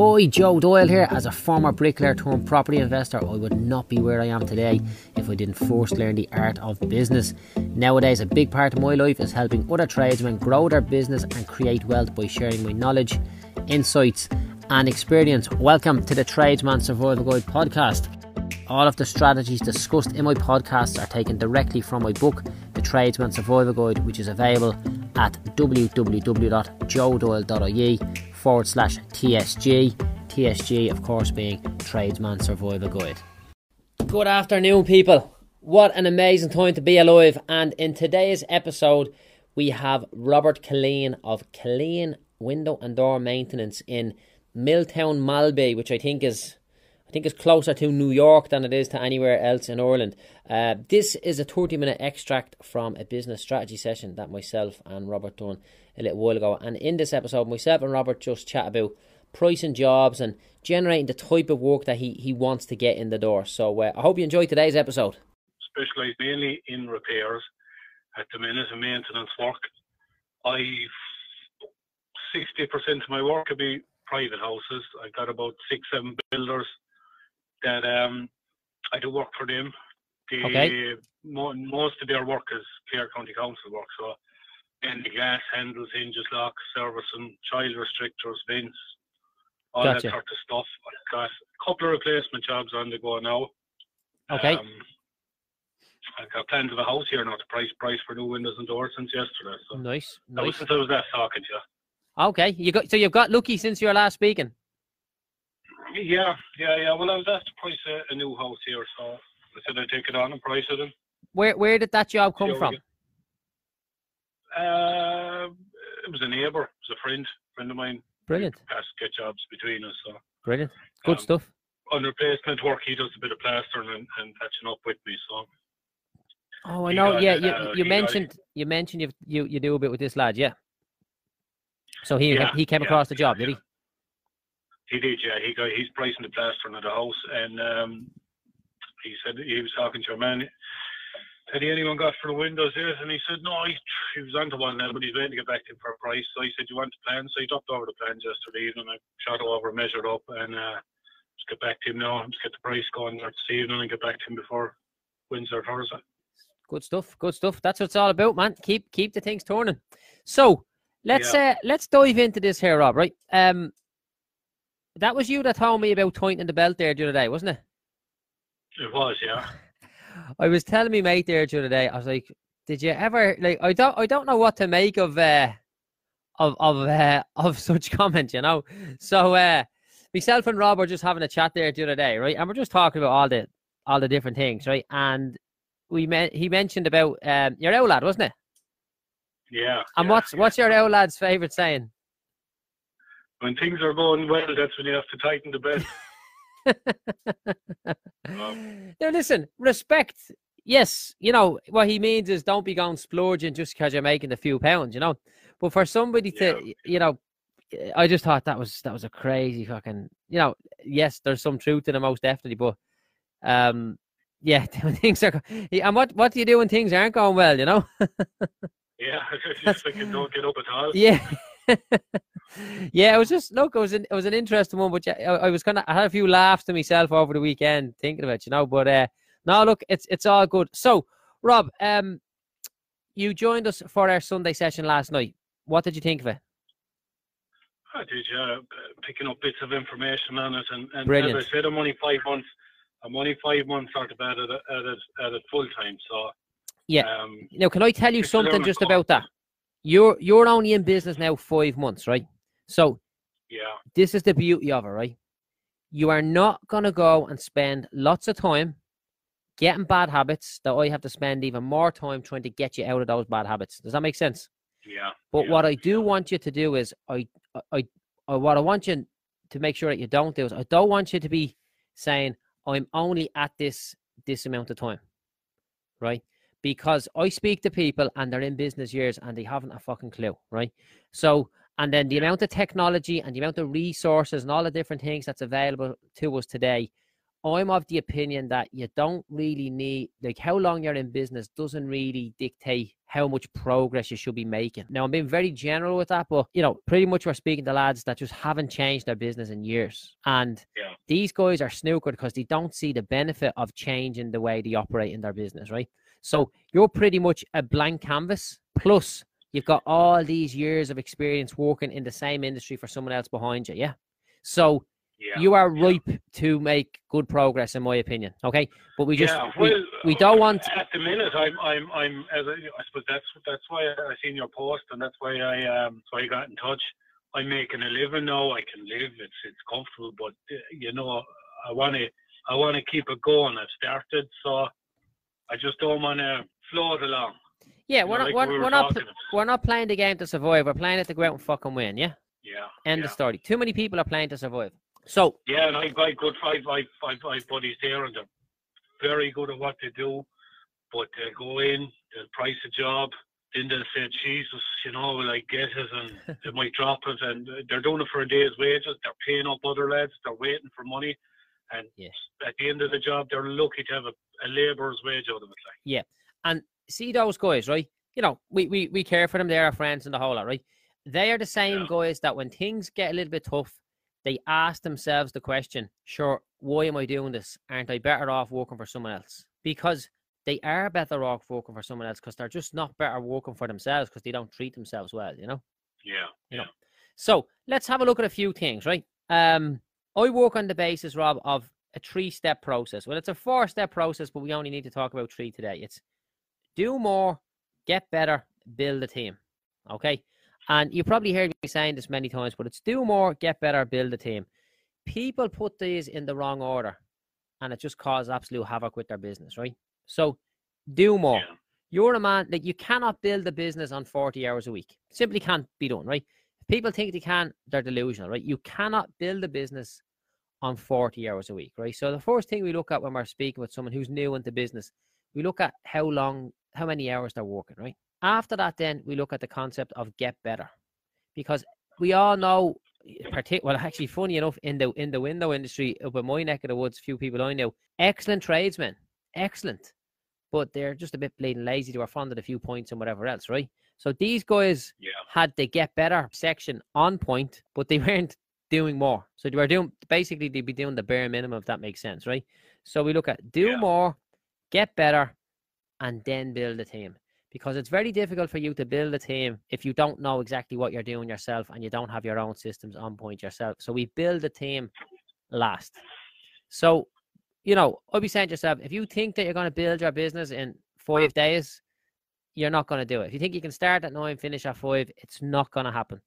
Ahoy, Joe Doyle here. As a former bricklayer turned property investor, I would not be where I am today if I didn't first learn the art of business. Nowadays, a big part of my life is helping other tradesmen grow their business and create wealth by sharing my knowledge, insights, and experience. Welcome to the Tradesman Survival Guide podcast. All of the strategies discussed in my podcasts are taken directly from my book, The Tradesman Survival Guide, which is available at www.joedoyle.ie forward slash TSG. TSG, of course, being Tradesman Survival Guide. Good afternoon, people. What an amazing time to be alive. And in today's episode, we have Robert Killeen of Killeen Window and Door Maintenance in Miltown Malbay, which I think is I think it's closer to New York than it is to anywhere else in Ireland. Uh, this is a 30 minute extract from a business strategy session that myself and Robert done a little while ago. And in this episode, myself and Robert just chat about pricing jobs and generating the type of work that he, he wants to get in the door. So uh, I hope you enjoyed today's episode. Specialise mainly in repairs at the minute and maintenance work. I 60% of my work could be private houses. I've got about six, seven builders that um, I do work for them. They, Okay. mo- most of their work is Clare County Council work, so and the glass handles, hinges, locks, servicing, child restrictors, vents, all Gotcha. that sort of stuff. I've got a couple of replacement jobs on the go now. Okay. Um, I've got plans of a house here now to price price for new windows and doors since yesterday. So Nice, that was nice. since I was last talking to you. Okay, you got so you've got lucky since you were last speaking. Yeah, yeah, yeah. Well, I was asked to price a, a new house here, so I said I'd take it on and price it. And Where where did that job come see how we from? Uh, it was a neighbour, it was a friend, friend of mine. Brilliant, Passed get jobs between us. So brilliant, good Um, stuff. on replacement work, he does a bit of plastering and, and patching up with me. So Oh, I know. got, Yeah, uh, you you he got- mentioned you mentioned you you you do a bit with this lad, yeah. So he Yeah, he came yeah, across the yeah, job, did he? He did, yeah. He got he's pricing the plastering of the house, and um, he said he was talking to a man. Had he anyone got for the windows yet? And he said no, he, he was onto one now, but he's waiting to get back to him for a price. So he said, "You want the plan?" So he dropped over the plans yesterday evening. I shot over, measured up, and uh, just get back to him now. Just get the price going there this evening and get back to him before Wednesday or Thursday. Good stuff. Good stuff. That's what it's all about, man. Keep keep the things turning. So let's uh, let's dive into this here, Rob. Right. Um, that was you that told me about tightening the belt there the other day, wasn't it? It was, yeah. I was telling me mate there the other day. I was like, "Did you ever like?" I don't. I don't know what to make of uh, of of uh, of such comment. You know. So uh, myself and Rob were just having a chat there the other day, right? And we're just talking about all the all the different things, right? And we met. He mentioned about um, your old lad, wasn't it? Yeah. And yeah, what's yeah. what's your old lad's favourite saying? When things are going well, that's when you have to tighten the belt. now listen, respect. Yes, you know what he means is don't be going splurging just because you're making a few pounds, you know. But for somebody to, you know, I just thought that was that was a crazy fucking, you know. Yes, there's some truth in it, most definitely, but um, yeah, when things are. And what what do you do when things aren't going well? You know. Yeah, it's just like you don't get up at all. Yeah. Yeah, it was just look, it was an it was an interesting one, but yeah, I, I was kind of I had a few laughs to myself over the weekend thinking about it, you know. But uh no, look, it's it's all good. So, Rob, um, you joined us for our Sunday session last night. What did you think of it? I did, yeah, uh, picking up bits of information on it, and, and Brilliant. as I said, I'm only five months. I'm only five months sort of at it at it at it full time. So Yeah. um, Now, can I tell you something just about that? You're you're only in business now five months, right? So yeah, this is the beauty of it, right? You are not gonna go and spend lots of time getting bad habits that I have to spend even more time trying to get you out of those bad habits. Does that make sense? yeah. But yeah, what I do want you to do is I, I, I, what I want you to make sure that you don't do is I don't want you to be saying I'm only at this this amount of time, right? Because I speak to people and they're in business years and they haven't a fucking clue, right? So and then the amount of technology and the amount of resources and all the different things that's available to us today, I'm of the opinion that you don't really need, like, how long you're in business doesn't really dictate how much progress you should be making. Now, I'm being very general with that, but, you know, pretty much we're speaking to lads that just haven't changed their business in years. And Yeah. these guys are snookered because they don't see the benefit of changing the way they operate in their business, right? So you're pretty much a blank canvas, plus you've got all these years of experience working in the same industry for someone else behind you, yeah? So Yeah. you are yeah. ripe to make good progress, in my opinion. Okay, but we just yeah, we, well, we don't want. At the minute, I'm, I'm, I'm. As I, I suppose that's that's why I seen your post, and that's why I, um, why I got in touch. I'm making a living now. I can live. It's, it's comfortable, but uh, you know, I want to, I want to keep it going. I've started, so I just don't want to float along. Yeah, we're not we're, we we're not we're not playing the game to survive. We're playing it to go out and fucking win. Yeah, Yeah. end yeah. of story. Too many people are playing to survive. So Yeah, and I've got good five, five, five, five buddies there, and they're very good at what they do. But they go in, they'll price a job, then they'll say, Jesus, you know, will I get it? And they might drop it, and they're doing it for a day's wages. They're paying up other lads, they're waiting for money. And Yes. at the end of the job, they're lucky to have a, a labourer's wage out of it. Like. and see those guys, right? You know, we we we care for them. They're our friends and the whole lot, right? They are the same Yeah. guys that when things get a little bit tough, they ask themselves the question, sure, why am I doing this? Aren't I better off working for someone else? Because they are better off working for someone else because they're just not better working for themselves because they don't treat themselves well, you know? Yeah, You yeah. know. So let's have a look at a few things, right? Um, I work on the basis, Rob, of a three-step process. Well, it's a four-step process, but we only need to talk about three today. It's do more, get better, build a team. Okay. And you probably heard me saying this many times, but it's do more, get better, build a team. People put these in the wrong order and it just causes absolute havoc with their business, right? So do more. Yeah. You're a man that you cannot build a business on 40 hours a week. Simply can't be done, right? If people think they can, they're delusional, right? You cannot build a business on 40 hours a week, right? So the first thing we look at when we're speaking with someone who's new into business, we look at how long, how many hours they're working, right? After that, then we look at the concept of get better, because we all know, eh, partic- well, actually, funny enough, in the in the window industry up in my neck of the woods, few people I know, excellent tradesmen, excellent, but they're just a bit bleeding lazy. They were fond of a few points and whatever else, right? So these guys Yeah. had the get better section on point, but they weren't doing more. So they were doing basically they'd be doing the bare minimum if that makes sense, right? So we look at do Yeah. more, get better, and then build a team. Because it's very difficult for you to build a team if you don't know exactly what you're doing yourself and you don't have your own systems on point yourself. So we build a team last. So, you know, I'll be saying to yourself, if you think that you're going to build your business in five days, you're not going to do it. If you think you can start at nine, finish at five, it's not going to happen.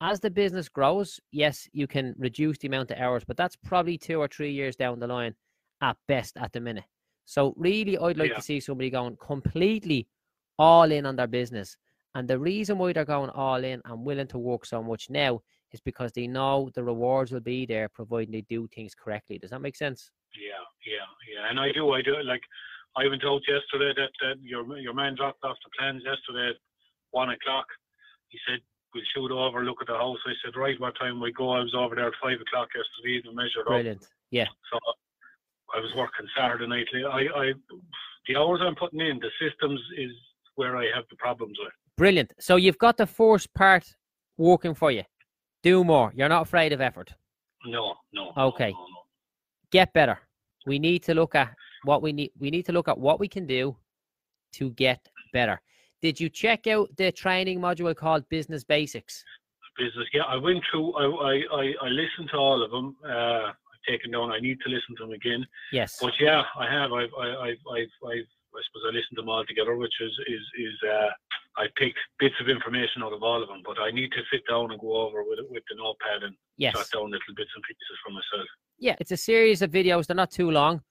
As the business grows, yes, you can reduce the amount of hours, but that's probably two or three years down the line at best at the minute. So, really, I'd like Yeah. to see somebody going completely all in on their business. And the reason why they're going all in and willing to work so much now is because they know the rewards will be there providing they do things correctly. Does that make sense? Yeah, yeah, yeah. And I do, I do. Like, I even told yesterday that, that your your man dropped off the plans yesterday at one o'clock. He said, we'll shoot over, look at the house. I said, right, what time we go? I was over there at five o'clock yesterday evening, measured up. Brilliant. Yeah. So I was working Saturday night. I, I, the hours I'm putting in, the systems is where I have the problems with. Brilliant. So you've got the first part working for you. Do more. You're not afraid of effort. No, no. Okay. No, no, no. Get better. We need to look at what we need. We need to look at what we can do to get better. Did you check out the training module called Business Basics? Business. Yeah, I went through. I, I, I, I listened to all of them. Uh, taken down. I need to listen to them again. Yes. But yeah, I have. I've, I, I've, I've, I've, I suppose I listened to them all together, which is, is, is. Uh, I picked bits of information out of all of them, but I need to sit down and go over with it with the notepad and Yes. jot down little bits and pieces for myself. Yeah, it's a series of videos. They're not too long,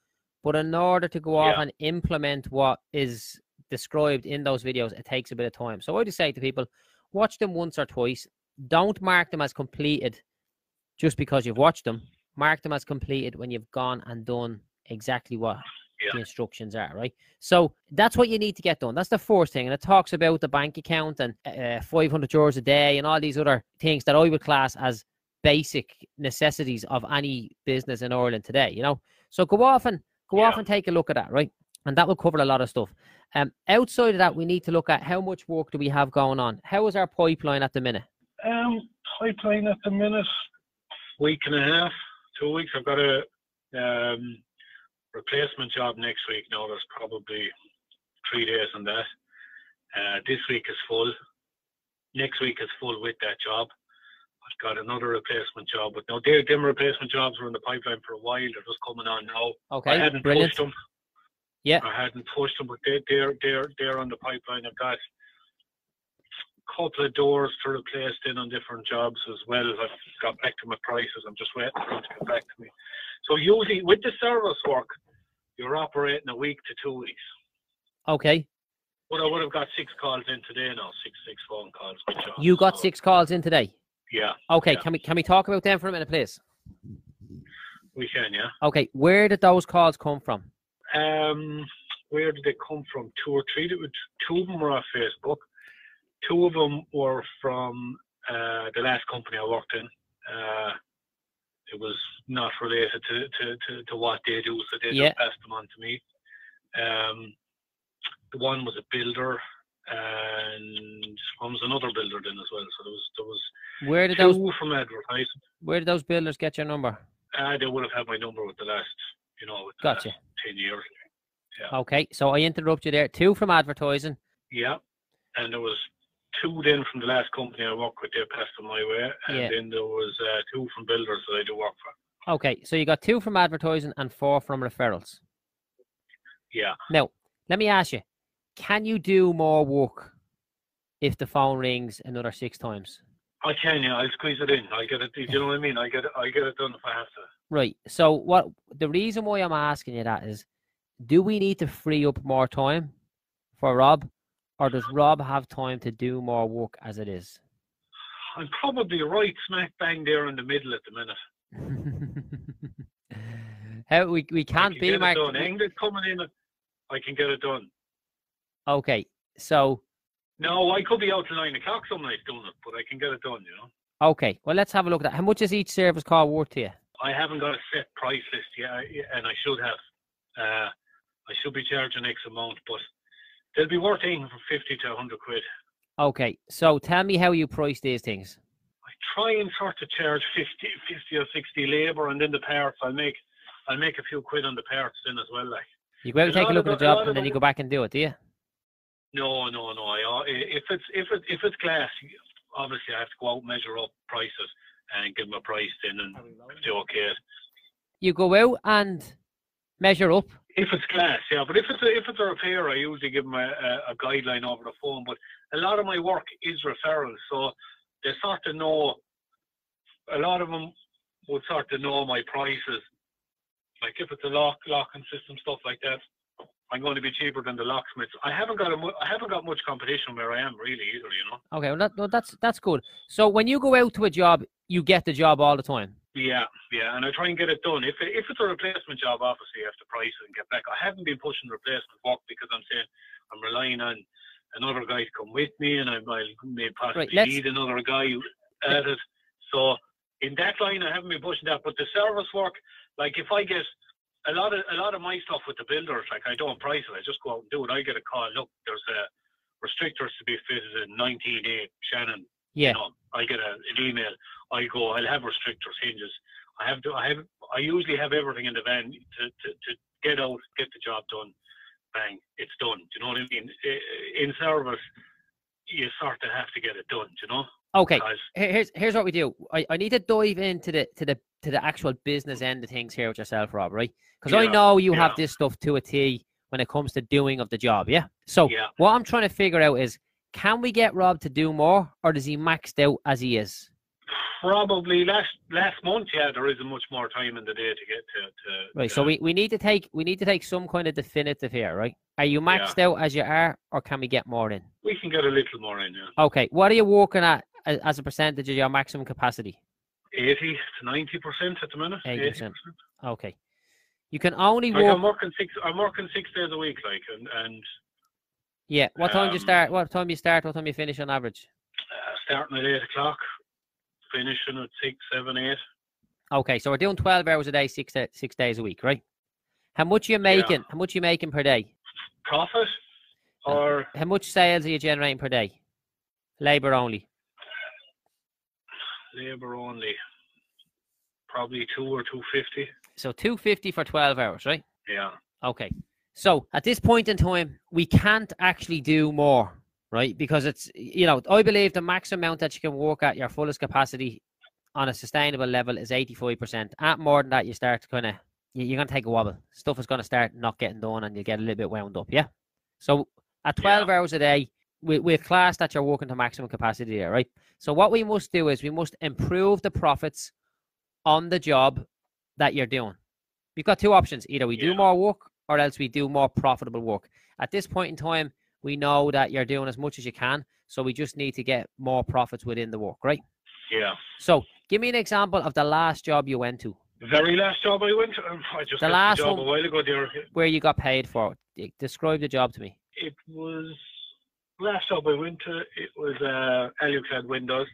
but in order to go off Yeah. and implement what is described in those videos, it takes a bit of time. So I just say to people, watch them once or twice. Don't mark them as completed just because you've watched them. Mark them as completed when you've gone and done exactly what Yeah. the instructions are, right? So that's what you need to get done. That's the first thing. And it talks about the bank account and uh, 500 euros a day and all these other things that I would class as basic necessities of any business in Ireland today. You know, so go off and go Yeah. off and take a look at that, right? And that will cover a lot of stuff. Um, outside of that, we need to look at how much work do we have going on. How is our pipeline at the minute? Um, pipeline at the minute, week and a half, two weeks. I've got a um, replacement job next week. Now there's probably three days on that. Uh, this week is full. Next week is full with that job. I've got another replacement job, but no, they, them replacement jobs were in the pipeline for a while. They're just coming on now. Okay, I hadn't brilliant. pushed them. Yeah. I hadn't pushed them, but they, they're they're they're on the pipeline. I've got couple of doors to replace in on different jobs as well. I've got back to my prices. I'm just waiting for them to get back to me. So usually with the service work, you're operating a week to two weeks. Okay, But I would have got six calls in today now, six six phone calls. you got So, six calls in today. Yeah, Okay, Yeah. can we can we talk about them for a minute, please? we can. Yeah. Okay, where did those calls come from? Um, where did they come from? Two or three. Two of them were on Facebook. Two of them were from uh, the last company I worked in. Uh, it was not related to, to, to, to what they do, so they Yeah. just passed them on to me. Um, the one was a builder, and one was another builder then as well. So there was there was Where did two those from advertising. where did those builders get your number? Uh, they would have had my number with the last, you know, Gotcha. ten years. Okay, so I interrupt you there. Two from advertising. Yeah, and there was two then from the last company I worked with. They passed them my way, and Yeah. then there was uh, two from builders that I do work for. Okay, so you got two from advertising and four from referrals. Yeah, Now, let me ask you, can you do more work if the phone rings another six times? I can. Yeah, I'll squeeze it in. I get it. Do you know what I mean? I get it. I get it done if I have to. Right. So what the reason why I'm asking you that is do we need to free up more time for Rob? Or does Rob have time to do more work as it is? I'm probably right smack bang there in the middle at the minute. How we we can't can be Mark. done. England coming in, I can get it done. Okay. So No, I could be out till nine o'clock some nights doing it, but I can get it done. You know, okay. Well let's have a look at that. How much is each service call worth to you? I haven't got a set price list yet, and I should have. Uh, I should be charging X amount, but they'll be worth anything from fifty to hundred quid. Okay. So tell me how you price these things. I try and sort of charge 50, 50 or sixty labour, and then the parts. I'll make, I'll make a few quid on the parts then as well. Like, You go out and take a look at the the- job and then you go back and do it, do you? no, no, no. I, uh, if it's if it if it's glass, obviously I have to go out and measure up prices and give them a price then, and if they're okay. You go out and measure up. If it's glass, yeah. But if it's a, if it's a repair, I usually give them a, a, a guideline over the phone. But a lot of my work is referrals, so they sort of know. A lot of them would sort of know my prices. Like if it's a lock locking system stuff like that, I'm going to be cheaper than the locksmiths. I haven't got a mu- I haven't got much competition where I am really either. You know. Okay, well that, no, that's that's good. So when you go out to a job, you get the job all the time. Yeah, yeah, and I try and get it done. If it, if it's a replacement job, obviously you have to price it and get back. I haven't been pushing replacement work because I'm saying I'm relying on another guy to come with me, and I I may possibly let's- need another guy at it. So in that line, I haven't been pushing that. But the service work, like if I get a lot of a lot of my stuff with the builders, like I don't price it. I just go out and do it. I get a call. Look, there's a restrictors to be fitted in 19A Shannon Yeah. you know, I get a, an email. I go, I'll have restrictors, hinges. I have to, I have, I usually have everything in the van to, to, to get out, get the job done. Bang, it's done. Do you know what I mean? In service, you sort of have to get it done. do You know, Okay. because Here's here's what we do. I, I need to dive into the to the to the actual business end of things here with yourself, Rob. Right? Because I know you have this stuff to a T when it comes to doing of the job. Yeah. So yeah, what I'm trying to figure out is, can we get Rob to do more, or does he maxed out as he is? probably last last month, yeah, there isn't much more time in the day to get to. to Right. to- So we, we need to take we need to take some kind of definitive here, right? Are you maxed out as you are, or can we get more in? we can get a little more in. Yeah, Okay. What are you working at as a percentage of your maximum capacity? eighty to ninety percent at the minute. 80%. 80%. Okay. You can only Like work. I'm working six. I'm working six days a week, like, and and Yeah. What time do you Um, start? What time do you start? What time you finish on average? uh, starting at eight o'clock, finishing at six, seven, eight. Okay, so we're doing twelve hours a day, six six days a week, right? How much are you making? How much are you making per day? Profit or How much sales are you generating per day? Labor only. labour only? Probably two or two fifty. So two fifty for twelve hours, right? Yeah. Okay. So at this point in time, we can't actually do more, right? Because it's you know, I believe the maximum amount that you can work at your fullest capacity on a sustainable level is eighty five percent. At more than that, you start to kind of you're gonna take a wobble. Stuff is gonna start not getting done, and you get a little bit wound up. Yeah. So at twelve hours a day, we we class that you're working to maximum capacity there, right? So what we must do is we must improve the profits on the job that you're doing. We've got two options. Either we do more work or else we do more profitable work. At this point in time, we know that you're doing as much as you can. So we just need to get more profits within the work, right? Yeah. So give me an example of the last job you went to The very last job I went to, um, I just The last the job one- a while ago. There, where you got paid for. it. Describe the job to me. it was last job I went to. It was uh, aluclad windows.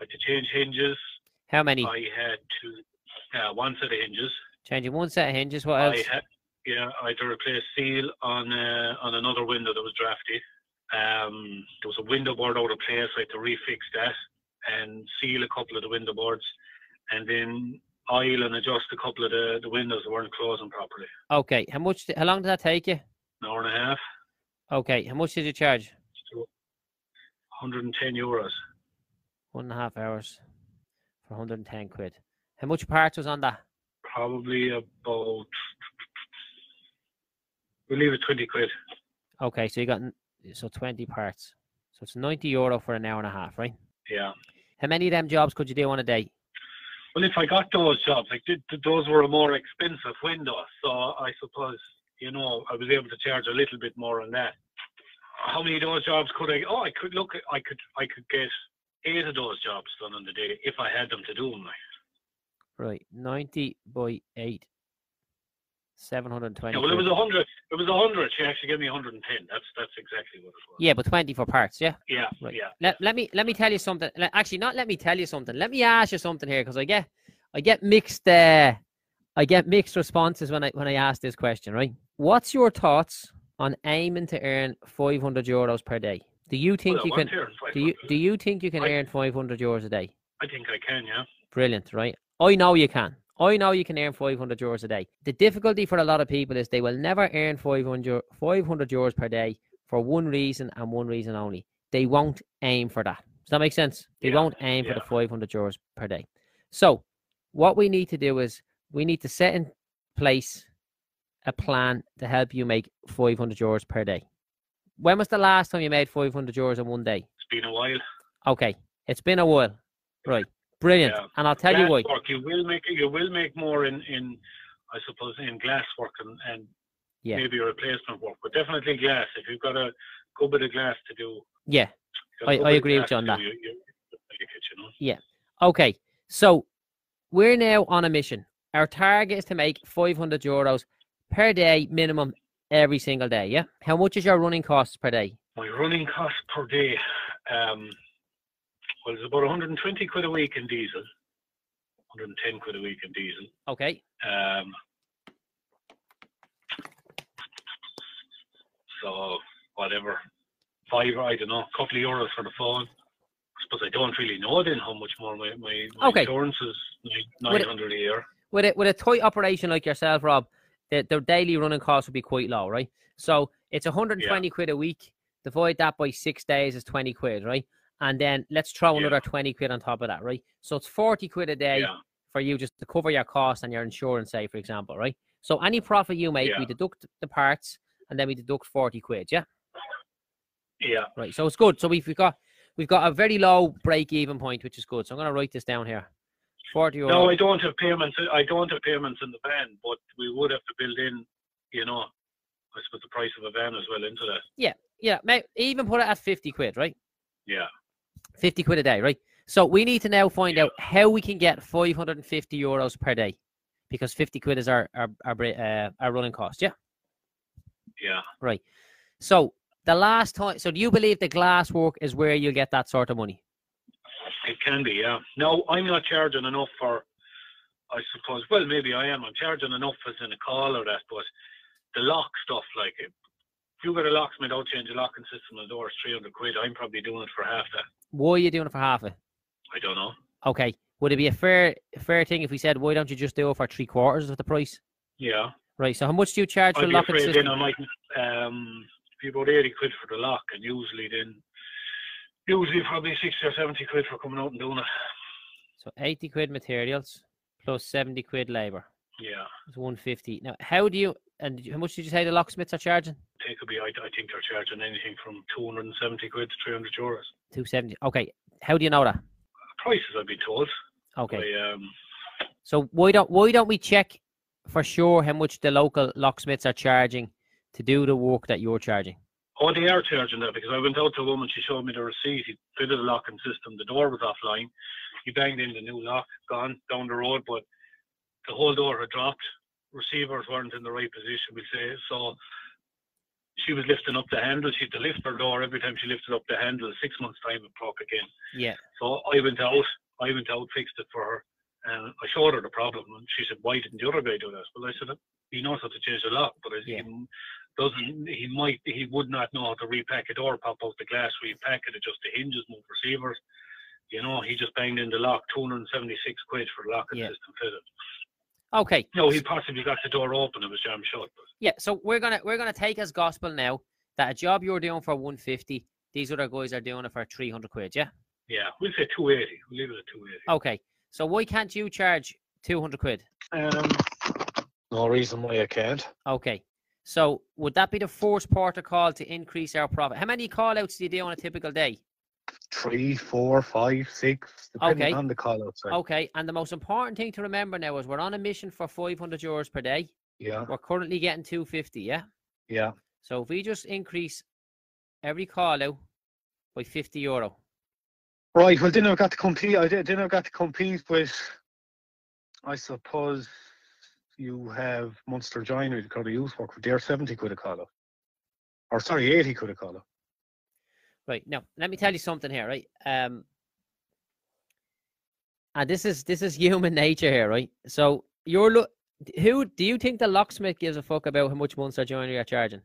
I had to change hinges. How many? I had to uh, one set of hinges. Changing one set of hinges. What else? I had, yeah, I had to replace seal on uh, on another window that was drafty. Um, there was a window board out of place. so I had to refix that and seal a couple of the window boards, and then oil and adjust a couple of the, the windows that weren't closing properly. Okay. How much? How long did that take you? An hour and a half, Okay. How much did you charge? 110 euros. One and a half hours for 110 quid. How much parts was on that? Probably about we leave it 20 quid. Okay, so you got so 20 parts. So it's 90 euro for an hour and a half, right? Yeah. How many of them jobs could you do on a day? Well, if I got those jobs, like th- th- those were a more expensive window, so I suppose you know I was able to charge a little bit more on that. How many of those jobs could I? Oh, I could look. I could. I could get eight of those jobs done on the day if I had them to do them. Like. Right, 90 by 8. 720. Yeah, well, it was a hundred. It was a hundred. She actually gave me 110. That's that's exactly what it was. Yeah, but 20 for parts, yeah? Yeah. Right. Yeah. Let, let me let me tell you something. Actually, not let me tell you something. Let me ask you something here because I get I get mixed uh, I get mixed responses when I when I ask this question. Right? What's your thoughts on aiming to earn 500 euros per day? Do you think Well, you can? want to earn Do you do you think you can I- earn 500 euros a day? I think I can. Yeah. Brilliant, right? I know you can. I know you can earn 500 euros a day. The difficulty for a lot of people is they will never earn 500, 500 euros per day for one reason and one reason only. They won't aim for that. Does that make sense? They Yeah, won't aim for the 500 euros per day. So, what we need to do is we need to set in place a plan to help you make 500 euros per day. When was the last time you made 500 euros in one day? It's been a while. Okay, it's been a while. Right. Brilliant. Yeah. And I'll tell you glass why. work, you will make you will make more in in I suppose in glass work and, and Yeah. maybe replacement work, but definitely glass. If you've got a good bit of glass to do, Yeah. I- I agree with you on that. You, you, you it. Okay, so we're now on a mission. Our target is to make 500 euros per day minimum every single day. Yeah. How much is your running costs per day? My running cost per day, um, well, it's about 120 quid a week in diesel, 110 quid a week in diesel. Okay. Um, so whatever, five, I don't know, a couple of euros for the phone. I suppose I don't really know then how much more my, my, my Okay. insurance is, nine Would it- a year. With a with a tight operation like yourself, Rob, the, the daily running costs would be quite low, right? So it's 120 quid a week. Divide that by six days is 20 quid, right? And then let's throw Yeah. another 20 quid on top of that, right? So it's 40 quid a day Yeah, for you just to cover your costs and your insurance, say, for example, right? So any profit you make, we deduct the parts and then we deduct 40 quid, yeah? yeah, Right. So it's good. So we've, we've got we've got a very low break even point, which is good. So I'm gonna write this down here. 40 euro. No, I don't have payments. I don't have payments in the van, but we would have to build in, you know, I suppose the price of a van as well into that. Yeah, yeah, mate, even put it at 50 quid, right? Yeah, 50 quid a day, right? So we need to now find Yeah. out how we can get 550 euros per day because 50 quid is our our our, uh, our running cost. Yeah. yeah. Right. So the last time, so do you believe the glass work is where you get that sort of money? It can be, yeah. No, I'm not charging enough for. I suppose. Well, maybe I am. I'm charging enough as in a call or that, but the lock stuff, like if you got a locksmith I'll change a locking system on the door, it's 300 quid. I'm probably doing it for half that. Why are you doing it for half it? I don't know. Okay. Would it be a fair fair thing if we said, why don't you just do it for three quarters of the price? Yeah. Right. So how much do you charge for I'd be locking afraid system? then I might um, be about 80 quid for the lock, and usually then, usually probably 60 or 70 quid for coming out and doing it. So eighty quid materials plus seventy quid labour. Yeah. It's one fifty. Now, how do you and how much did you say the locksmiths are charging? They could be, I, I think they're charging anything from 270 quid to 300 euros. Two seventy. Okay. How do you know that? Prices, I've been told. Okay. By, um, So why don't why don't we check for sure how much the local locksmiths are charging to do the work that you're charging? Oh, they are charging that because I went out to a woman, she showed me the receipt. He fitted a locking system. The door was offline. He banged in the new lock, gone down the road, but the whole door had dropped. Receivers weren't in the right position, we say. So she was lifting up the handle. She had to lift her door every time she lifted up the handle. Six months' time, it broke again. Yeah. So I went out. I went out, fixed it for her, and I showed her the problem. And she said, "Why didn't the other guy do this?" Well, I said, "He knows how to change the lock, but Yeah. he doesn't. He might. He would not know how to repack a door, pop out the glass, repack it, adjust the hinges, move receivers. You know, he just banged in the lock, 276 quid for the locking Yeah. system fitted. Okay. No, he possibly got the door open. It was jam shut. But Yeah. So we're gonna we're gonna take as gospel now that a job you're doing for one fifty, these other guys are doing it for three hundred quid. Yeah. yeah, we'll say 280. We'll leave it at 280. Okay. So why can't you charge two hundred quid? Um, no reason why I can't. Okay. So would that be the first port of call to increase our profit? How many call outs do you do on a typical day? Three, four, five, six, depending Okay. on the call outside. Okay. And the most important thing to remember now is we're on a mission for 500 euros per day. Yeah, We're currently getting 250, yeah? yeah. So if we just increase every call out by 50 euro, Right. Well, then I've got to compete. I. Then I've got to compete with. I suppose you have Munster Joinery, the kind of youth work. They're seventy quid a collar, or sorry, eighty quid a collar. Right? Now, let me tell you something here, right? Um, and this is this is human nature here, right? So you're look. Who do you think the locksmith gives a fuck about how much Munster joinery are charging?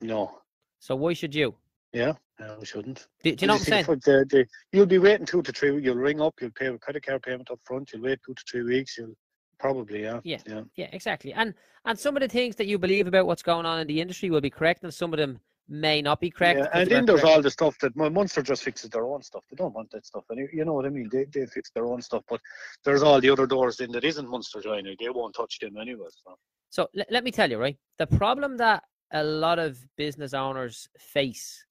No. So why should you? Yeah. No, we shouldn't. Do, do you know what I'm saying? The, the, you'll be waiting two to three. You'll ring up. You'll pay a credit card payment up front. You'll wait two to three weeks. You'll probably yeah. Yeah. Yeah. Yeah, exactly. And and some of the things that you believe about what's going on in the industry will be correct, and some of them may not be correct. Yeah, and then there's correct. all the stuff that Munster just fixes their own stuff. They don't want that stuff, and you- know what I mean. They they fix their own stuff, but there's all the other doors in that isn't Munster joinery. They won't touch them anyway. So. So let, let me tell you, right? The problem that a lot of business owners face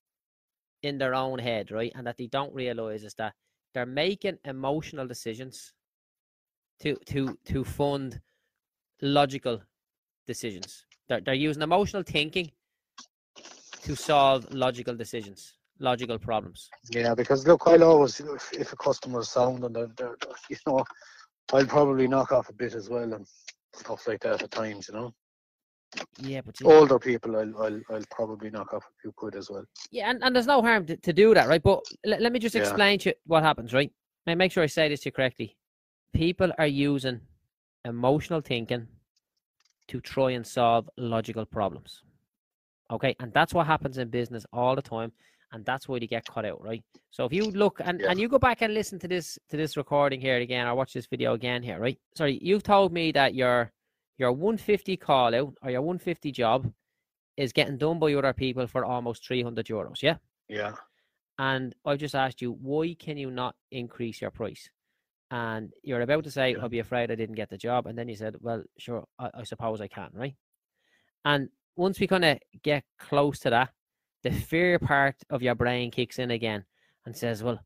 in their own head, right, and that they don't realize is that they're making emotional decisions to to to fund logical decisions. They're they're using emotional thinking to solve logical decisions, logical problems. Yeah, because look, I'll always if, if a customer's sound and they're, they're, you know, I'll probably knock off a bit as well and stuff like that at times. You know, Yeah, but older people, I'll I'll, I'll probably knock off a few quid as well. Yeah, and, and there's no harm to, to do that, right? But let, let me just Yeah. explain to you what happens, right? Now, make sure I say this to you correctly. People are using emotional thinking to try and solve logical problems. Okay, and that's what happens in business all the time, and that's why they get cut out, right? So if you look and, Yeah. and you go back and listen to this to this recording here again, or watch this video again here, right? Sorry, you've told me that your your 150 call out or your 150 job is getting done by other people for almost 300 euros, yeah? Yeah, And I've just asked you, why can you not increase your price? And you're about to say, Yeah. I'll be afraid I didn't get the job. And then you said, well, sure, I, I suppose I can, right? And once we kind of get close to that, the fear part of your brain kicks in again and says, well,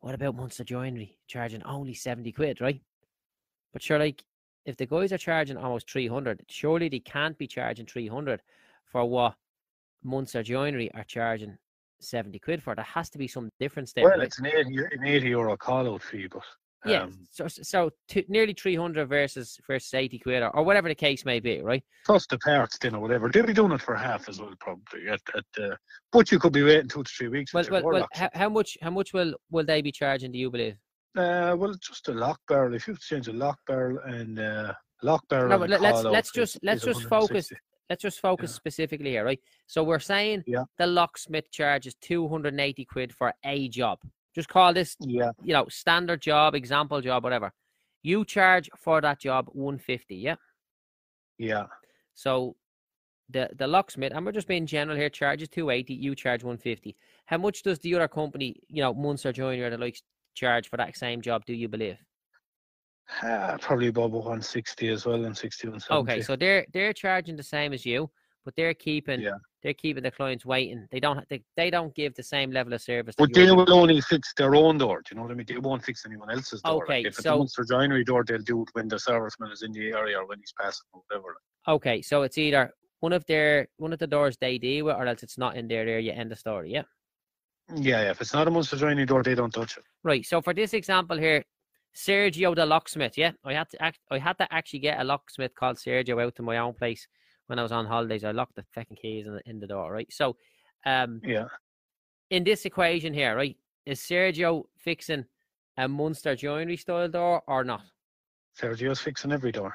what about Munster Joinery charging only 70 quid, right? But sure, like, if the guys are charging almost 300, surely they can't be charging 300 for what Munster Joinery are charging 70 quid for. There has to be some difference there. well, right? it's an eighty an eighty euro call out fee, but Yeah, Um, so so to, nearly three hundred versus versus eighty quid, or, or whatever the case may be, right? plus the parts then or whatever. They'll be doing it for half as well, probably. At, at uh, but you could be waiting two to three weeks. Well, well, well how, how much how much will will they be charging? Do you believe? Uh, well, just a lock barrel. If you change a lock barrel and uh, lock barrel, No, but let- let's- let's is- just- let's is just focus Let's just focus Yeah. specifically here, right? So we're saying Yeah. the locksmith charges two hundred and eighty quid for a job. Just call this, Yeah, you know, standard job, example job, whatever. You charge for that job one fifty, yeah. yeah, So the the locksmith, and we're just being general here, charges two eighty. You charge one fifty. How much does the other company, you know, Munster Joinery or the likes, charge for that same job? Do you believe? uh, probably above 160 as well, and 60 170. Okay, so they're they're charging the same as you, but they're keeping Yeah. They're keeping the clients waiting. They don't they, they don't give the same level of service. But they will only fix their own door. Do you know what I mean? They won't fix anyone else's door. Okay, like if it's so- a Munster joinery door, they'll do it when the serviceman is in the area or when he's passing or whatever. Okay, so it's either one of their one of the doors they deal with, or else it's not in their area. End of story. Yeah. Yeah, yeah. If it's not a Munster joinery door, they don't touch it. Right. So for this example here, Sergio the locksmith. Yeah, I had to act, I had to actually get a locksmith called Sergio out to my own place when I was on holidays. I locked the fucking keys in the, in the door. Right. So, um, Yeah. in this equation here, right, is Sergio fixing a Munster joinery style door or not? Sergio's fixing every door.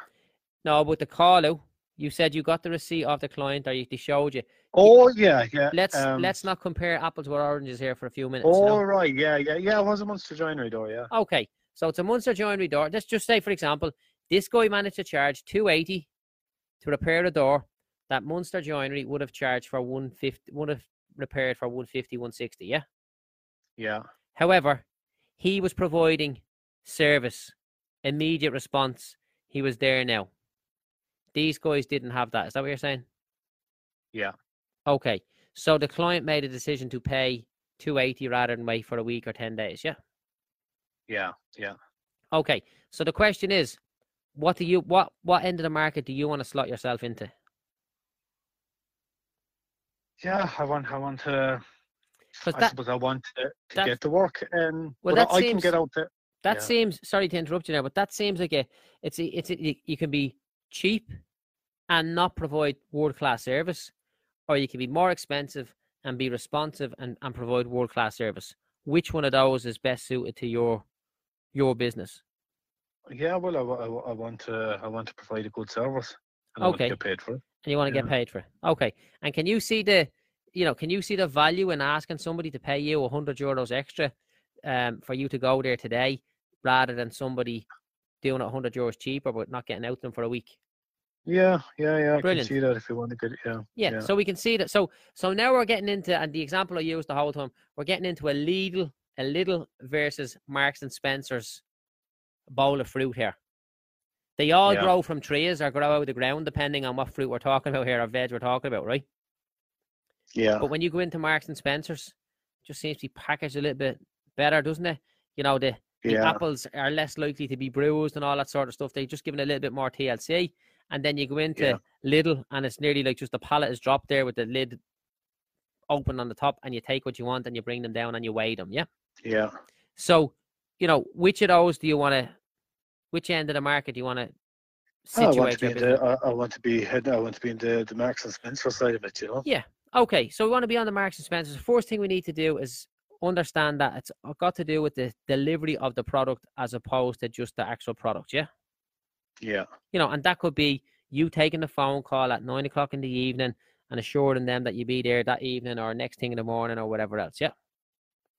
No, but the call out. You said you got the receipt of the client, or you, they showed you. Oh yeah, yeah. Let's um, let's not compare apples with oranges here for a few minutes. Oh right, yeah, yeah, yeah. It was a Munster joinery door, yeah. Okay, so it's a Munster joinery door. Let's just say, for example, this guy managed to charge two eighty to repair the door that Munster joinery would have charged for one fifty, would have repaired for 150, 160, Yeah. Yeah. However, he was providing service, immediate response. He was there now. These guys didn't have that. Is that what you're saying? Yeah. Okay. So the client made a decision to pay 280 rather than wait for a week or 10 days. Yeah. Yeah, yeah. Okay. So the question is, what do you what what end of the market do you want to slot yourself into? Yeah, I want I want to Because I suppose I want to, to get to work and Well, that I can get out there. that yeah. seems sorry to interrupt you now, but that seems like a it's a, it's a, you, you can be cheap and not provide world class service, or you can be more expensive and be responsive and, and provide world class service. Which one of those is best suited to your your business? Yeah, well I, I, I want to I want to provide a good service. And I want to get paid for it. and you want to get paid for it. Okay. And can you see the, you know, can you see the value in asking somebody to pay you hundred euros extra, um, for you to go there today, rather than somebody doing it hundred euros cheaper but not getting out them for a week? Yeah, yeah, yeah. I Brilliant. can see that if you want to get it. Yeah. Yeah, Yeah. So we can see that. So so now we're getting into, and the example I used the whole time, we're getting into a Lidl, a little versus Marks and Spencers bowl of fruit here. They all Yeah. grow from trees or grow out of the ground, depending on what fruit we're talking about here or veg we're talking about, right? Yeah. But when you go into Marks and Spencers, it just seems to be packaged a little bit better, doesn't it? You know, the, the Yeah. apples are less likely to be bruised and all that sort of stuff. They're just give it a little bit more TLC. And then you go into Yeah. Lidl and it's nearly like just the pallet is dropped there with the lid open on the top and you take what you want and you bring them down and you weigh them. Yeah. Yeah. So, you know, which of those do you want to, which end of the market do you want to I want to be in the I, I want to be head I want to be in the, the Marks and Spencer side of it, you know. Yeah. Okay. So we want to be on the Marks and Spencer. The First thing we need to do is understand that it's got to do with the delivery of the product as opposed to just the actual product. Yeah. Yeah. You know, and that could be you taking the phone call at nine o'clock in the evening and assuring them that you be there that evening or next thing in the morning or whatever else. Yeah.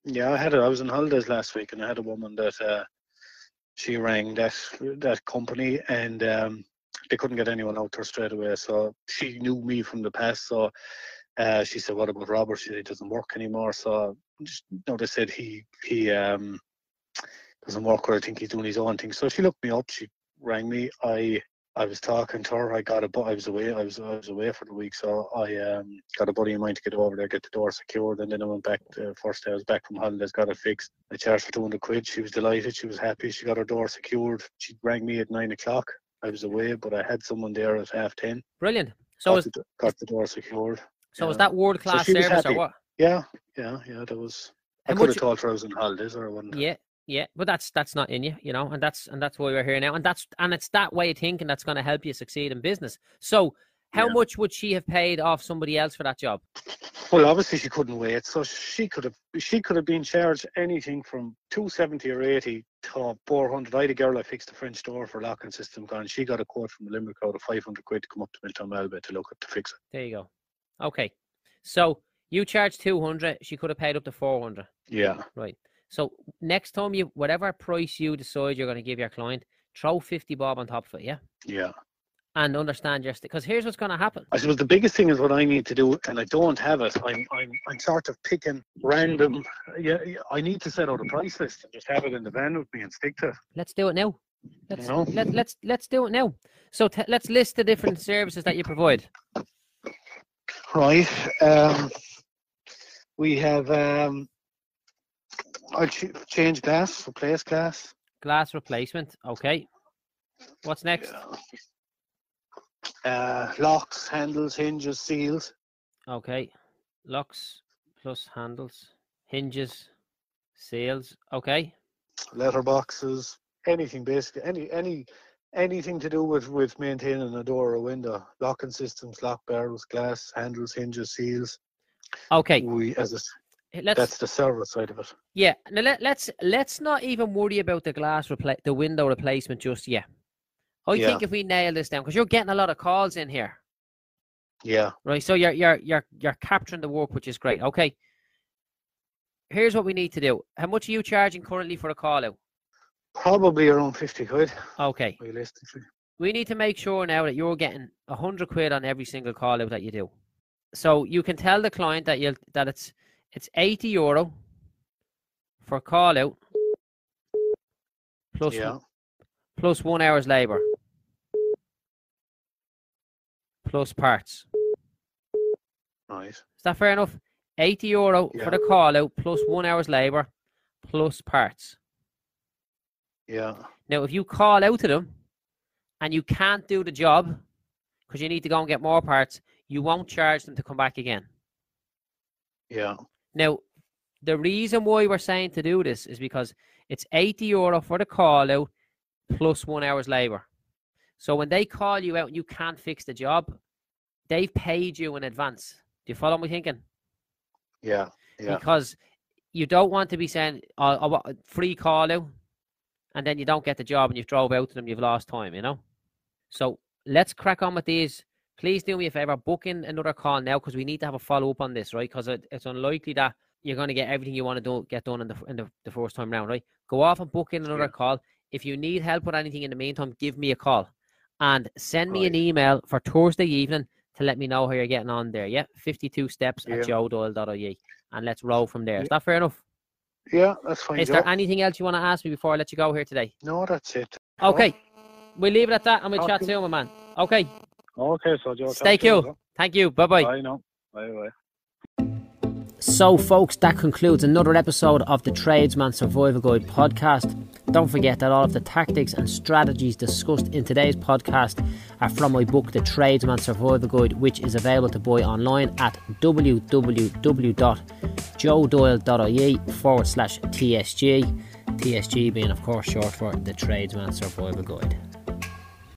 Yeah, I had a, I was on holidays last week and I had a woman that uh, she rang that that company and um, they couldn't get anyone out there straight away. So she knew me from the past. So uh, she said, "What about Robert?" She said, "He doesn't work anymore." So just, you know, they said he he um, doesn't work. Or I think he's doing his own thing. So she looked me up. She rang me. I I was talking to her. I got a I was away. I was I was away for the week, so I um, got a buddy of mine to get over there, get the door secured, and then I went back. The first day I was back from holidays, got it fixed. I charged her two hundred quid. She was delighted. She was happy. She got her door secured. She rang me at nine o'clock. I was away, but I had someone there at half ten. Brilliant. So got, is the, got the door secured. so yeah. that world class was service or what? Yeah, yeah, yeah. That was. I could have told her I was on holidays or I wouldn't. Yeah. Yeah, but that's that's not in you, you know, and that's and that's why we're here now, and that's and it's that way of thinking that's going to help you succeed in business. So, how Yeah. much would she have paid off somebody else for that job? Well, obviously she couldn't wait, so she could have she could have been charged anything from two seventy or eighty to four hundred. I had a girl I fixed the French door for locking system, gone. She got a quote from the Limerick crowd of five hundred quid to come up to Miltown Malbay to look at to fix it. There you go. Okay, so you charge two hundred. She could have paid up to four hundred. Yeah, Right. So next time you, whatever price you decide you're going to give your client, throw fifty bob on top of it, yeah, yeah. and understand your because here's what's going to happen. I suppose the biggest thing is what I need to do, and I don't have it. I'm I'm I'm sort of picking random. Yeah, I need to set out a price list and just have it in the van with me and stick to it. Let's do it now. Let's know? let, let's let's do it now. So t- let's list the different services that you provide. Right. Um, we have um, I ch- change glass, replace glass. Glass replacement. Okay. What's next? Uh, locks, handles, hinges, seals. Okay. Locks plus handles, hinges, seals. Okay. letterboxes, anything basically, any any anything to do with with maintaining a door or a window, locking systems, lock barrels, glass handles, hinges, seals. Okay. We as a, Eh, let's that's the service side of it. Yeah, now let, let's let's not even worry about the glass repla- the window replacement just yet. I Yeah. think if we nail this down, because you're getting a lot of calls in here, Yeah, right? So you're you're you're you're capturing the work, which is great. Okay. Here's what we need to do. How much are you charging currently for a call out? probably around fifty quid Okay. realistically. We need to make sure now that you're getting a hundred quid on every single call out that you do. So you can tell the client that you that it's it's eighty euro for call out plus yeah, plus one hour's labour plus parts. right. Is that fair enough? 80 euro Yeah. for the call out plus one hour's labour plus parts. Yeah, Now, if you call out to them and you can't do the job because you need to go and get more parts, you won't charge them to come back again. yeah, Now, the reason why we're saying to do this is because it's 80 euro for the call out plus one hour's labour. So when they call you out and you can't fix the job, they've paid you in advance. Do you follow me thinking? yeah, yeah, Because you don't want to be saying oh, a free call out and then you don't get the job and you've drove out to them, you've lost time, you know? So let's crack on with these. Please do me a favour, book in another call now because we need to have a follow up on this, right? Because it, it's unlikely that you're going to get everything you want to do, get done in the in the, the first time round, right? Go off and book in another Yeah. call. If you need help with anything in the meantime, give me a call and send me an email for Thursday evening to let me know how you're getting on there. Yeah, 52 steps Yeah. at joedoyle.ie and let's roll from there. Is that fair enough? yeah. That's fine. Is Joe. there anything else you want to ask me before I let you go here today? no, that's it. Okay, we'll leave it at that and we'll chat Okay. soon, my man. Okay, Okay, so Joe. stay cool. Thank you. Bye bye. Bye now. Bye bye. So, folks, that concludes another episode of the Tradesman Survival Guide podcast. Don't forget that all of the tactics and strategies discussed in today's podcast are from my book, The Tradesman Survival Guide, which is available to buy online at www.joedoyle.ie forward slash TSG. TSG being, of course, short for the Tradesman Survival Guide.